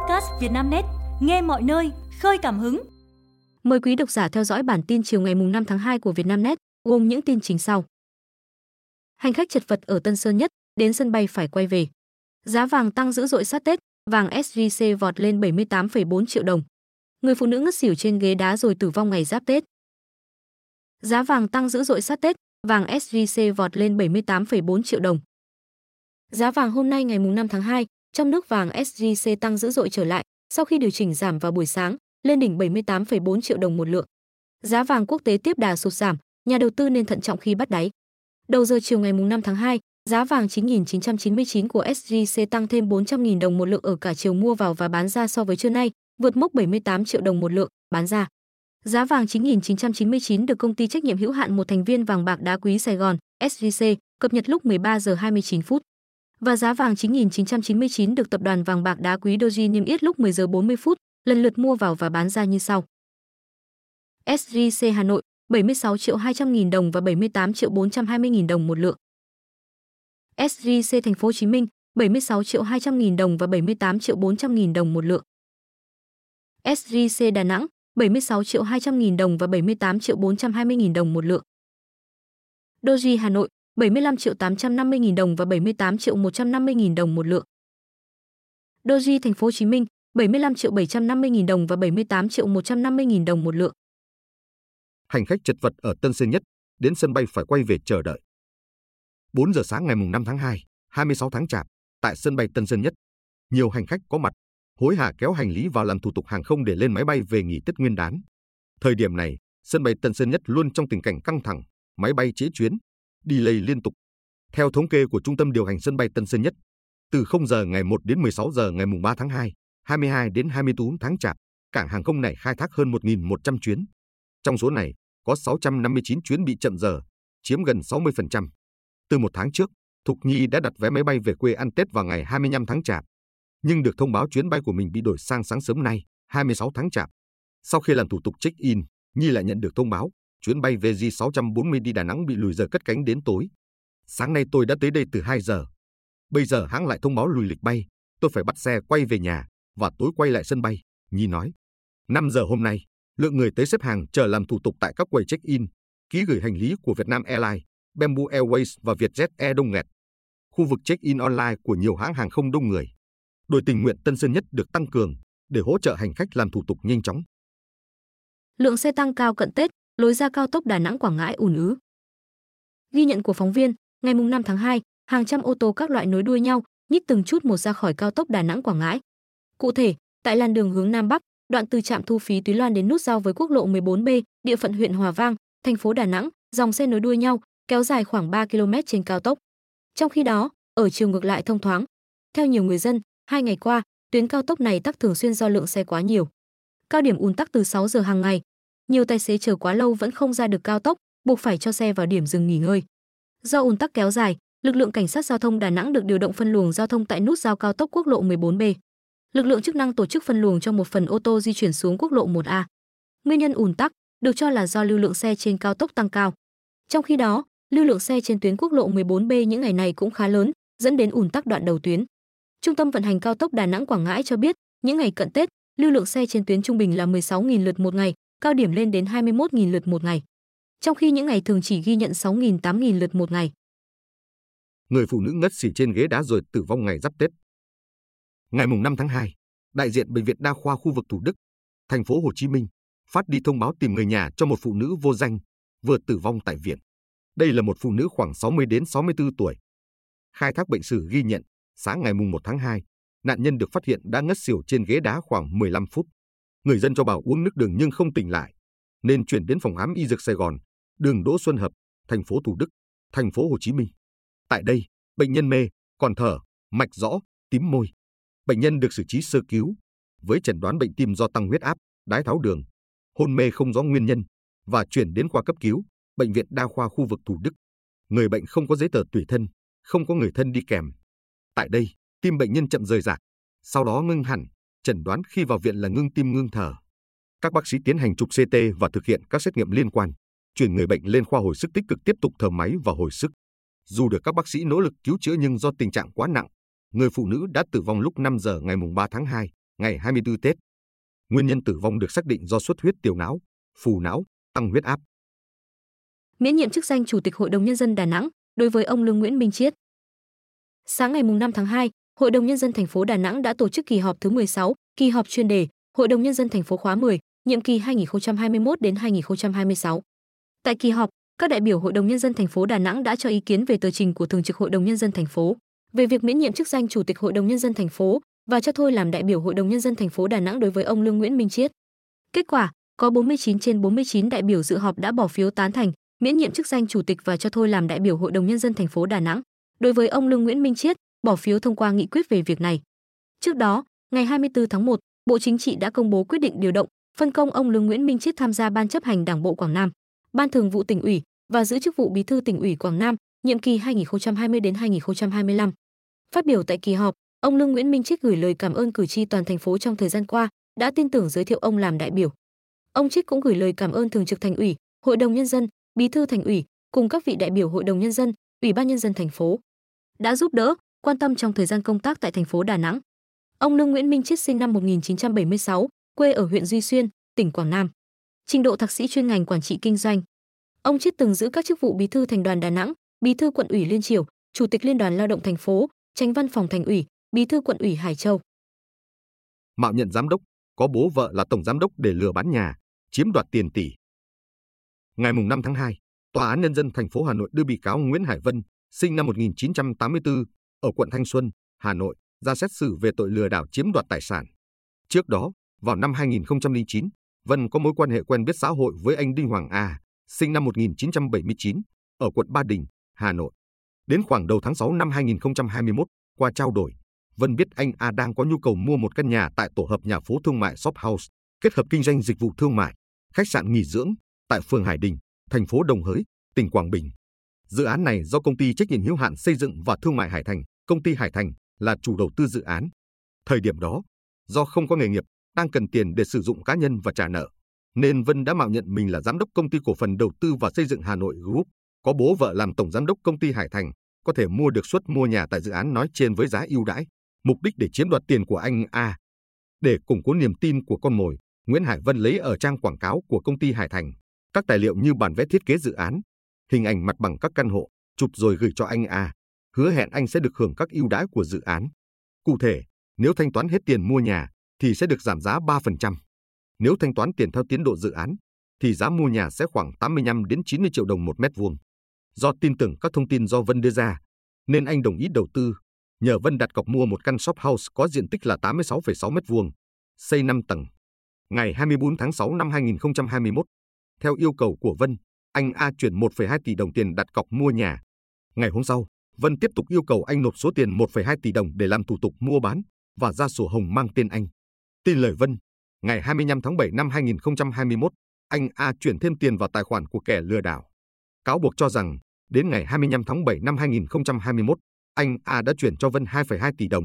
podcast Vietnamnet, nghe mọi nơi, khơi cảm hứng. Mời quý độc giả theo dõi bản tin chiều ngày 5 tháng 2 của Vietnamnet, gồm những tin chính sau. Hành khách chật vật ở Tân Sơn Nhất, đến sân bay phải quay về. Giá vàng tăng dữ dội sát Tết, vàng SJC vọt lên 78,4 triệu đồng. Người phụ nữ ngất xỉu trên ghế đá rồi tử vong ngày giáp Tết. Giá vàng tăng dữ dội sát Tết, vàng SJC vọt lên 78,4 triệu đồng. Giá vàng hôm nay ngày 5 tháng 2, trong nước vàng SJC tăng dữ dội trở lại sau khi điều chỉnh giảm vào buổi sáng, lên đỉnh 78,4 triệu đồng một lượng. Giá vàng quốc tế tiếp đà sụt giảm, nhà đầu tư nên thận trọng khi bắt đáy. Đầu giờ chiều ngày 5 tháng 2, giá vàng 9.999 của SJC tăng thêm 400.000 đồng một lượng ở cả chiều mua vào và bán ra so với trưa nay, vượt mốc 78 triệu đồng một lượng, bán ra. Giá vàng 9.999 được công ty trách nhiệm hữu hạn một thành viên vàng bạc đá quý Sài Gòn, SJC, cập nhật lúc 13 giờ 29 phút. Và giá vàng 9.999 được tập đoàn vàng bạc đá quý Doji niêm yết lúc 10 giờ 40 phút, lần lượt mua vào và bán ra như sau. SJC Hà Nội 76 triệu 200 nghìn đồng và 78 triệu 420 nghìn đồng một lượng. SJC Thành phố Hồ Chí Minh 76 triệu 200 nghìn đồng và 78 triệu 400 nghìn đồng một lượng. SJC Đà Nẵng 76 triệu 200 nghìn đồng và 78 triệu 420 nghìn đồng một lượng. Doji Hà Nội 75 triệu 850 000 đồng và 78 triệu 150 000 đồng một lượng. Doji Thành phố Hồ Chí Minh 75 triệu 750 000 đồng và 78 triệu 150 000 đồng một lượng. Hành khách chật vật ở Tân Sơn Nhất, đến sân bay phải quay về chờ đợi. 4 giờ sáng ngày 5 tháng 2, 26 tháng Chạp, tại sân bay Tân Sơn Nhất, nhiều hành khách có mặt, hối hả kéo hành lý vào làm thủ tục hàng không để lên máy bay về nghỉ Tết Nguyên đán. Thời điểm này, sân bay Tân Sơn Nhất luôn trong tình cảnh căng thẳng, máy bay chế chuyến, delay liên tục. Theo thống kê của Trung tâm điều hành sân bay Tân Sơn Nhất, từ 0 giờ ngày 1 đến 16 giờ ngày 3 tháng 2, 22 đến 24 tháng Chạp, cảng hàng không này khai thác hơn 1.100 chuyến. Trong số này, có 659 chuyến bị chậm giờ, chiếm gần 60%. Từ một tháng trước, Thục Nhi đã đặt vé máy bay về quê ăn Tết vào ngày 25 tháng Chạp, nhưng được thông báo chuyến bay của mình bị đổi sang sáng sớm nay, 26 tháng Chạp. Sau khi làm thủ tục check-in, Nhi lại nhận được thông báo chuyến bay VJ 640 đi Đà Nẵng bị lùi giờ cất cánh đến tối. Sáng nay tôi đã tới đây từ 2 giờ. Bây giờ hãng lại thông báo lùi lịch bay, tôi phải bắt xe quay về nhà và tối quay lại sân bay, Nhi nói. 5 giờ hôm nay, lượng người tới xếp hàng chờ làm thủ tục tại các quầy check-in, ký gửi hành lý của Vietnam Airlines, Bamboo Airways và Vietjet Air đông nghẹt. Khu vực check-in online của nhiều hãng hàng không đông người. Đội tình nguyện Tân Sơn Nhất được tăng cường để hỗ trợ hành khách làm thủ tục nhanh chóng. Lượng xe tăng cao cận Tết, lối ra cao tốc Đà Nẵng Quảng Ngãi ùn ứ. Ghi nhận của phóng viên, ngày 5 tháng 2, hàng trăm ô tô các loại nối đuôi nhau, nhích từng chút một ra khỏi cao tốc Đà Nẵng Quảng Ngãi. Cụ thể, tại làn đường hướng Nam Bắc, đoạn từ trạm thu phí Túy Loan đến nút giao với quốc lộ 14B, địa phận huyện Hòa Vang, thành phố Đà Nẵng, dòng xe nối đuôi nhau, kéo dài khoảng 3 km trên cao tốc. Trong khi đó, ở chiều ngược lại thông thoáng. Theo nhiều người dân, hai ngày qua, tuyến cao tốc này tắc thường xuyên do lượng xe quá nhiều. Cao điểm ùn tắc từ 6 giờ hàng ngày. Nhiều tài xế chờ quá lâu vẫn không ra được cao tốc, buộc phải cho xe vào điểm dừng nghỉ ngơi. Do ùn tắc kéo dài, lực lượng cảnh sát giao thông Đà Nẵng được điều động phân luồng giao thông tại nút giao cao tốc quốc lộ 14B. Lực lượng chức năng tổ chức phân luồng cho một phần ô tô di chuyển xuống quốc lộ 1A. Nguyên nhân ùn tắc được cho là do lưu lượng xe trên cao tốc tăng cao. Trong khi đó, lưu lượng xe trên tuyến quốc lộ 14B những ngày này cũng khá lớn, dẫn đến ùn tắc đoạn đầu tuyến. Trung tâm vận hành cao tốc Đà Nẵng Quảng Ngãi cho biết, những ngày cận Tết, lưu lượng xe trên tuyến trung bình là 16.000 lượt một ngày, cao điểm lên đến 21.000 lượt một ngày. Trong khi những ngày thường chỉ ghi nhận 6.000 8.000 lượt một ngày. Người phụ nữ ngất xỉu trên ghế đá rồi tử vong ngày giáp Tết. Ngày mùng 5 tháng 2, đại diện bệnh viện đa khoa khu vực Thủ Đức, thành phố Hồ Chí Minh phát đi thông báo tìm người nhà cho một phụ nữ vô danh vừa tử vong tại viện. Đây là một phụ nữ khoảng 60 đến 64 tuổi. Khai thác bệnh sử ghi nhận, sáng ngày mùng 1 tháng 2, nạn nhân được phát hiện đã ngất xỉu trên ghế đá khoảng 15 phút. Người dân cho bảo uống nước đường nhưng không tỉnh lại, nên chuyển đến phòng khám y dược Sài Gòn, đường Đỗ Xuân Hợp, thành phố Thủ Đức, thành phố Hồ Chí Minh. Tại đây, bệnh nhân mê, còn thở, mạch rõ, tím môi. Bệnh nhân được xử trí sơ cứu với chẩn đoán bệnh tim do tăng huyết áp, đái tháo đường, hôn mê không rõ nguyên nhân và chuyển đến khoa cấp cứu, bệnh viện đa khoa khu vực Thủ Đức. Người bệnh không có giấy tờ tùy thân, không có người thân đi kèm. Tại đây, tim bệnh nhân chậm rời rạc, sau đó ngưng hẳn, chẩn đoán khi vào viện là ngưng tim ngưng thở. Các bác sĩ tiến hành chụp CT và thực hiện các xét nghiệm liên quan, chuyển người bệnh lên khoa hồi sức tích cực tiếp tục thở máy và hồi sức. Dù được các bác sĩ nỗ lực cứu chữa nhưng do tình trạng quá nặng, người phụ nữ đã tử vong lúc 5 giờ ngày 3 tháng 2 ngày 24 Tết. Nguyên nhân tử vong được xác định do xuất huyết tiểu não, phù não, tăng huyết áp. Miễn nhiệm chức danh Chủ tịch Hội đồng Nhân dân Đà Nẵng đối với ông Lương Nguyễn Minh Chiết. Sáng ngày 5 tháng 2, Hội đồng Nhân dân thành phố Đà Nẵng đã tổ chức kỳ họp thứ 16, kỳ họp chuyên đề Hội đồng Nhân dân thành phố khóa 10, nhiệm kỳ 2021 đến 2026. Tại kỳ họp, các đại biểu Hội đồng Nhân dân thành phố Đà Nẵng đã cho ý kiến về tờ trình của Thường trực Hội đồng Nhân dân thành phố về việc miễn nhiệm chức danh Chủ tịch Hội đồng Nhân dân thành phố và cho thôi làm đại biểu Hội đồng Nhân dân thành phố Đà Nẵng đối với ông Lương Nguyễn Minh Chiết. Kết quả, có 49 trên 49 đại biểu dự họp đã bỏ phiếu tán thành, miễn nhiệm chức danh Chủ tịch và cho thôi làm đại biểu Hội đồng Nhân dân thành phố Đà Nẵng. Đối với ông Lương Nguyễn Minh Chiết, bỏ phiếu thông qua nghị quyết về việc này. Trước đó, ngày 24 tháng 1, Bộ Chính trị đã công bố quyết định điều động, phân công ông Lương Nguyễn Minh Chiết tham gia Ban chấp hành Đảng bộ Quảng Nam, Ban Thường vụ tỉnh ủy và giữ chức vụ Bí thư tỉnh ủy Quảng Nam, nhiệm kỳ 2020 đến 2025. Phát biểu tại kỳ họp, ông Lương Nguyễn Minh Chiết gửi lời cảm ơn cử tri toàn thành phố trong thời gian qua đã tin tưởng giới thiệu ông làm đại biểu. Ông Chiết cũng gửi lời cảm ơn Thường trực Thành ủy, Hội đồng nhân dân, Bí thư Thành ủy cùng các vị đại biểu Hội đồng nhân dân, Ủy ban nhân dân thành phố đã giúp đỡ, quan tâm trong thời gian công tác tại thành phố Đà Nẵng. Ông Lương Nguyễn Minh Chiết sinh năm 1976, quê ở huyện Duy Xuyên, tỉnh Quảng Nam. Trình độ thạc sĩ chuyên ngành quản trị kinh doanh. Ông Chiết từng giữ các chức vụ Bí thư Thành đoàn Đà Nẵng, Bí thư quận ủy Liên triều Chủ tịch Liên đoàn Lao động thành phố, Tránh văn phòng Thành ủy, Bí thư quận ủy Hải Châu. Mạo nhận giám đốc, có bố vợ là tổng giám đốc để lừa bán nhà, chiếm đoạt tiền tỷ. Ngày 5 tháng 2, Tòa án Nhân dân thành phố Hà Nội đưa bị cáo Nguyễn Hải Vân, sinh năm 1984, ở quận Thanh Xuân, Hà Nội, ra xét xử về tội lừa đảo chiếm đoạt tài sản. Trước đó, vào năm 2009, Vân có mối quan hệ quen biết xã hội với anh Đinh Hoàng A, sinh năm 1979, ở quận Ba Đình, Hà Nội. Đến khoảng đầu tháng 6 năm 2021, qua trao đổi, Vân biết anh A đang có nhu cầu mua một căn nhà tại tổ hợp nhà phố thương mại Shop House, kết hợp kinh doanh dịch vụ thương mại, khách sạn nghỉ dưỡng tại phường Hải Đình, thành phố Đồng Hới, tỉnh Quảng Bình. Dự án này do công ty trách nhiệm hữu hạn xây dựng và thương mại Hải Thành, công ty Hải Thành là chủ đầu tư dự án. Thời điểm đó, do không có nghề nghiệp, đang cần tiền để sử dụng cá nhân và trả nợ, nên Vân đã mạo nhận mình là giám đốc công ty cổ phần đầu tư và xây dựng Hà Nội Group, có bố vợ làm tổng giám đốc công ty Hải Thành, có thể mua được suất mua nhà tại dự án nói trên với giá ưu đãi, mục đích để chiếm đoạt tiền của anh A. Để củng cố niềm tin của con mồi, Nguyễn Hải Vân lấy ở trang quảng cáo của công ty Hải Thành các tài liệu như bản vẽ thiết kế dự án, hình ảnh mặt bằng các căn hộ, chụp rồi gửi cho anh A, hứa hẹn anh sẽ được hưởng các ưu đãi của dự án. Cụ thể, nếu thanh toán hết tiền mua nhà thì sẽ được giảm giá 3%. Nếu thanh toán tiền theo tiến độ dự án thì giá mua nhà sẽ khoảng 85 đến 90 triệu đồng một mét vuông. Do tin tưởng các thông tin do Vân đưa ra, nên anh đồng ý đầu tư, nhờ Vân đặt cọc mua một căn shop house có diện tích là 86,6 mét vuông, xây 5 tầng. Ngày 24 tháng 6 năm 2021, theo yêu cầu của Vân, anh A chuyển 1,2 tỷ đồng tiền đặt cọc mua nhà. Ngày hôm sau, Vân tiếp tục yêu cầu anh nộp số tiền 1,2 tỷ đồng để làm thủ tục mua bán và ra sổ hồng mang tên anh. Tin lời Vân, ngày 25 tháng 7 năm 2021, anh A chuyển thêm tiền vào tài khoản của kẻ lừa đảo. Cáo buộc cho rằng, đến ngày 25 tháng 7 năm 2021, anh A đã chuyển cho Vân 2,2 tỷ đồng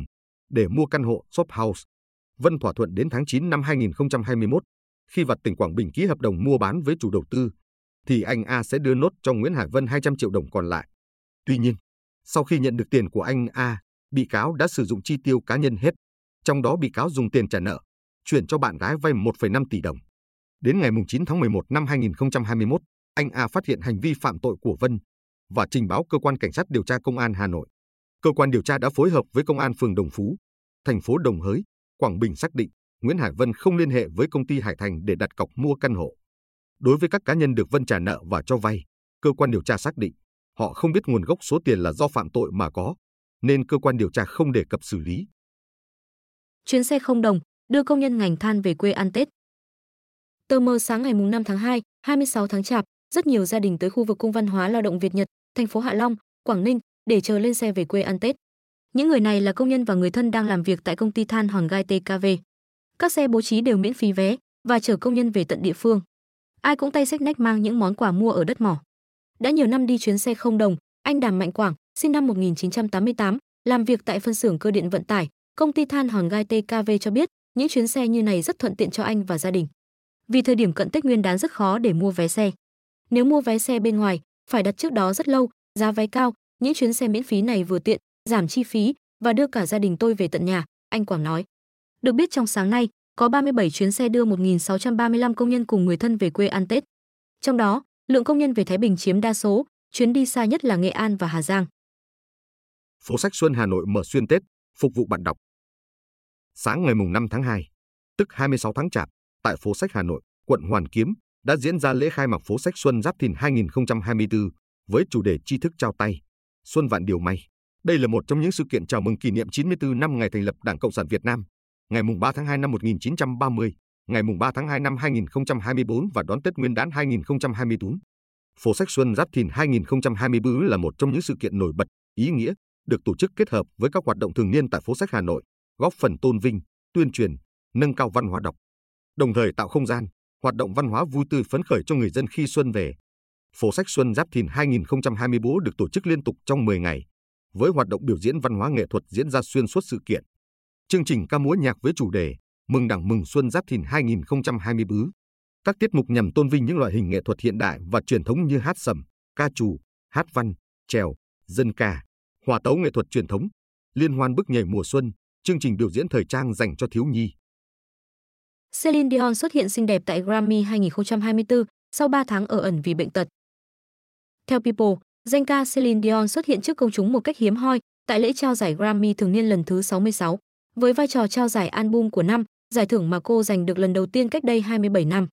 để mua căn hộ shop house. Vân thỏa thuận đến tháng 9 năm 2021, khi vật tỉnh Quảng Bình ký hợp đồng mua bán với chủ đầu tư, thì anh A sẽ đưa nốt cho Nguyễn Hải Vân 200 triệu đồng còn lại. Tuy nhiên, sau khi nhận được tiền của anh A, bị cáo đã sử dụng chi tiêu cá nhân hết, trong đó bị cáo dùng tiền trả nợ, chuyển cho bạn gái vay 1,5 tỷ đồng. Đến ngày 9 tháng 11 năm 2021, anh A phát hiện hành vi phạm tội của Vân và trình báo cơ quan cảnh sát điều tra công an Hà Nội. Cơ quan điều tra đã phối hợp với công an phường Đồng Phú, thành phố Đồng Hới, Quảng Bình xác định Nguyễn Hải Vân không liên hệ với công ty Hải Thành để đặt cọc mua căn hộ. Đối với các cá nhân được Vân trả nợ và cho vay, cơ quan điều tra xác định họ không biết nguồn gốc số tiền là do phạm tội mà có, nên cơ quan điều tra không đề cập xử lý. Chuyến xe không đồng đưa công nhân ngành than về quê ăn Tết. Tờ mờ sáng ngày 5 tháng 2, 26 tháng Chạp, rất nhiều gia đình tới khu vực Cung văn hóa lao động Việt Nhật, thành phố Hạ Long, Quảng Ninh để chờ lên xe về quê ăn Tết. Những người này là công nhân và người thân đang làm việc tại công ty than Hòn Gai TKV. Các xe bố trí đều miễn phí vé và chở công nhân về tận địa phương. Ai cũng tay xách nách mang những món quà mua ở đất mỏ. Đã nhiều năm đi chuyến xe không đồng, anh Đàm Mạnh Quảng, sinh năm 1988, làm việc tại phân xưởng cơ điện vận tải, công ty than Hòn Gai TKV cho biết, những chuyến xe như này rất thuận tiện cho anh và gia đình. Vì thời điểm cận Tết Nguyên đán rất khó để mua vé xe. Nếu mua vé xe bên ngoài, phải đặt trước đó rất lâu, giá vé cao, những chuyến xe miễn phí này vừa tiện, giảm chi phí và đưa cả gia đình tôi về tận nhà, anh Quảng nói. Được biết trong sáng nay, có 37 chuyến xe đưa 1.635 công nhân cùng người thân về quê ăn Tết. Trong đó, lượng công nhân về Thái Bình chiếm đa số, chuyến đi xa nhất là Nghệ An và Hà Giang. Phố sách Xuân Hà Nội mở xuyên Tết, phục vụ bạn đọc. Sáng ngày mùng 5 tháng 2, tức 26 tháng Chạp, tại phố sách Hà Nội, quận Hoàn Kiếm, đã diễn ra lễ khai mạc phố sách Xuân Giáp Thìn 2024 với chủ đề tri thức trao tay, Xuân vạn điều may. Đây là một trong những sự kiện chào mừng kỷ niệm 94 năm ngày thành lập Đảng Cộng sản Việt Nam, ngày mùng 3 tháng 2 năm 1930, ngày 3 tháng 2 năm 2024 và đón Tết Nguyên đán 2024. Phố sách Xuân Giáp Thìn 2024 là một trong những sự kiện nổi bật, ý nghĩa, được tổ chức kết hợp với các hoạt động thường niên tại phố sách Hà Nội, góp phần tôn vinh, tuyên truyền, nâng cao văn hóa đọc, đồng thời tạo không gian, hoạt động văn hóa vui tươi phấn khởi cho người dân khi xuân về. Phố sách Xuân Giáp Thìn 2024 được tổ chức liên tục trong 10 ngày, với hoạt động biểu diễn văn hóa nghệ thuật diễn ra xuyên suốt sự kiện. Chương trình ca múa nhạc với chủ đề Mừng Đảng Mừng Xuân Giáp Thìn 2024. Các tiết mục nhằm tôn vinh những loại hình nghệ thuật hiện đại và truyền thống như hát sầm, ca trù, hát văn, trèo, dân ca, hòa tấu nghệ thuật truyền thống, liên hoan bức nhảy mùa xuân, chương trình biểu diễn thời trang dành cho thiếu nhi. Celine Dion xuất hiện xinh đẹp tại Grammy 2024 sau 3 tháng ở ẩn vì bệnh tật. Theo People, danh ca Celine Dion xuất hiện trước công chúng một cách hiếm hoi tại lễ trao giải Grammy thường niên lần thứ 66, với vai trò trao giải album của năm, giải thưởng mà cô giành được lần đầu tiên cách đây 27 năm.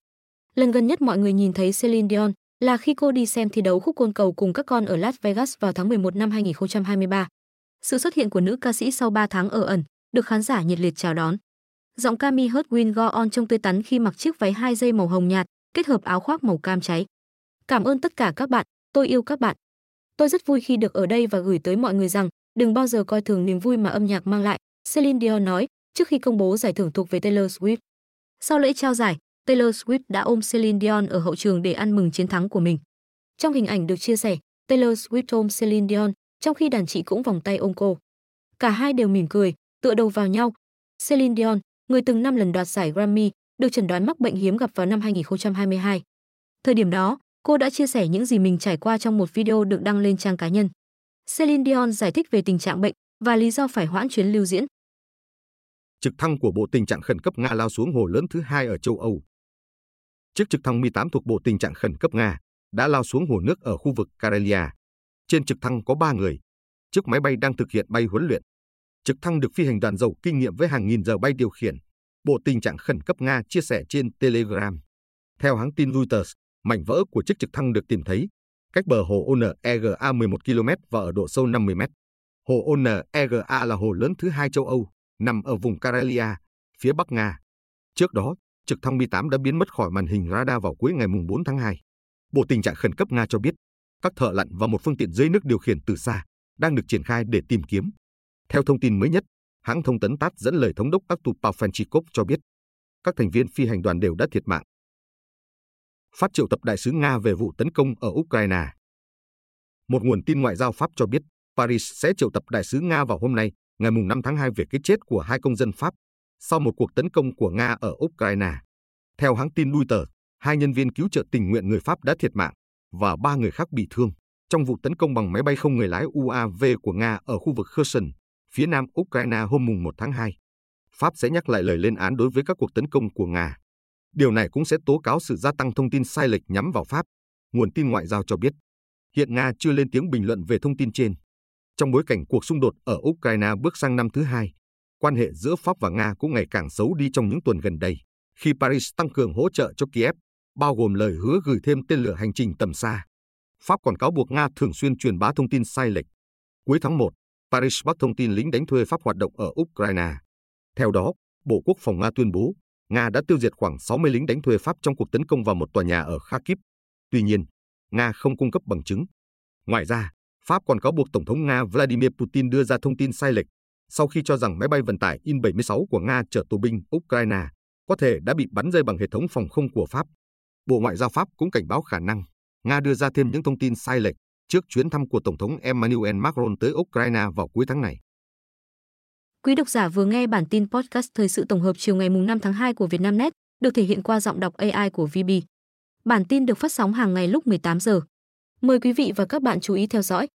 Lần gần nhất mọi người nhìn thấy Celine Dion là khi cô đi xem thi đấu khúc côn cầu cùng các con ở Las Vegas vào tháng 11 năm 2023. Sự xuất hiện của nữ ca sĩ sau 3 tháng ở ẩn được khán giả nhiệt liệt chào đón. Giọng Cami hớt Win Go On trông tươi tắn khi mặc chiếc váy hai dây màu hồng nhạt, kết hợp áo khoác màu cam cháy. Cảm ơn tất cả các bạn, tôi yêu các bạn. Tôi rất vui khi được ở đây và gửi tới mọi người rằng đừng bao giờ coi thường niềm vui mà âm nhạc mang lại, Celine Dion nói trước khi công bố giải thưởng thuộc về Taylor Swift. Sau lễ trao giải, Taylor Swift đã ôm Celine Dion ở hậu trường để ăn mừng chiến thắng của mình. Trong hình ảnh được chia sẻ, Taylor Swift ôm Celine Dion, trong khi đàn chị cũng vòng tay ôm cô. Cả hai đều mỉm cười, tựa đầu vào nhau. Celine Dion, người từng năm lần đoạt giải Grammy, được chẩn đoán mắc bệnh hiếm gặp vào năm 2022. Thời điểm đó, cô đã chia sẻ những gì mình trải qua trong một video được đăng lên trang cá nhân. Celine Dion giải thích về tình trạng bệnh và lý do phải hoãn chuyến lưu diễn. Trực thăng của Bộ Tình trạng khẩn cấp Nga lao xuống hồ lớn thứ hai ở châu Âu. Chiếc trực thăng Mi-8 thuộc Bộ Tình trạng khẩn cấp Nga đã lao xuống hồ nước ở khu vực Karelia. Trên trực thăng có 3 người. Chiếc máy bay đang thực hiện bay huấn luyện. Trực thăng được phi hành đoàn dầu kinh nghiệm với hàng nghìn giờ bay điều khiển. Bộ Tình trạng khẩn cấp Nga chia sẻ trên Telegram. Theo hãng tin Reuters, mảnh vỡ của chiếc trực thăng được tìm thấy cách bờ hồ ONEGA 11 km và ở độ sâu 50 m. Hồ ONEGA là hồ lớn thứ hai châu Âu, nằm ở vùng Karelia, phía bắc Nga. Trước đó, trực thăng Mi-8 đã biến mất khỏi màn hình radar vào cuối ngày 4 tháng 2. Bộ tình trạng khẩn cấp Nga cho biết, các thợ lặn và một phương tiện dưới nước điều khiển từ xa đang được triển khai để tìm kiếm. Theo thông tin mới nhất, hãng thông tấn TASS dẫn lời thống đốc Artur Pavlenchikov cho biết, các thành viên phi hành đoàn đều đã thiệt mạng. Phát triệu tập đại sứ Nga về vụ tấn công ở Ukraine. Một nguồn tin ngoại giao Pháp cho biết, Paris sẽ triệu tập đại sứ Nga vào hôm nay, ngày 5 tháng 2 về cái chết của hai công dân Pháp sau một cuộc tấn công của Nga ở Ukraine. Theo hãng tin Reuters, hai nhân viên cứu trợ tình nguyện người Pháp đã thiệt mạng và ba người khác bị thương trong vụ tấn công bằng máy bay không người lái UAV của Nga ở khu vực Kherson, phía nam Ukraine hôm 1 tháng 2. Pháp sẽ nhắc lại lời lên án đối với các cuộc tấn công của Nga. Điều này cũng sẽ tố cáo sự gia tăng thông tin sai lệch nhắm vào Pháp, nguồn tin ngoại giao cho biết. Hiện Nga chưa lên tiếng bình luận về thông tin trên. Trong bối cảnh cuộc xung đột ở Ukraine bước sang năm thứ hai, quan hệ giữa Pháp và Nga cũng ngày càng xấu đi trong những tuần gần đây, khi Paris tăng cường hỗ trợ cho Kiev, bao gồm lời hứa gửi thêm tên lửa hành trình tầm xa. Pháp còn cáo buộc Nga thường xuyên truyền bá thông tin sai lệch. Cuối tháng 1, Paris bắt thông tin lính đánh thuê Pháp hoạt động ở Ukraine. Theo đó, Bộ Quốc phòng Nga tuyên bố Nga đã tiêu diệt khoảng 60 lính đánh thuê Pháp trong cuộc tấn công vào một tòa nhà ở Kharkiv. Tuy nhiên, Nga không cung cấp bằng chứng. Ngoài ra, Pháp còn cáo buộc Tổng thống Nga Vladimir Putin đưa ra thông tin sai lệch sau khi cho rằng máy bay vận tải In-76 của Nga chở tù binh Ukraine có thể đã bị bắn rơi bằng hệ thống phòng không của Pháp. Bộ Ngoại giao Pháp cũng cảnh báo khả năng Nga đưa ra thêm những thông tin sai lệch trước chuyến thăm của Tổng thống Emmanuel Macron tới Ukraine vào cuối tháng này. Quý độc giả vừa nghe bản tin podcast thời sự tổng hợp chiều ngày 5 tháng 2 của Vietnamnet, được thể hiện qua giọng đọc AI của VB. Bản tin được phát sóng hàng ngày lúc 18 giờ. Mời quý vị và các bạn chú ý theo dõi.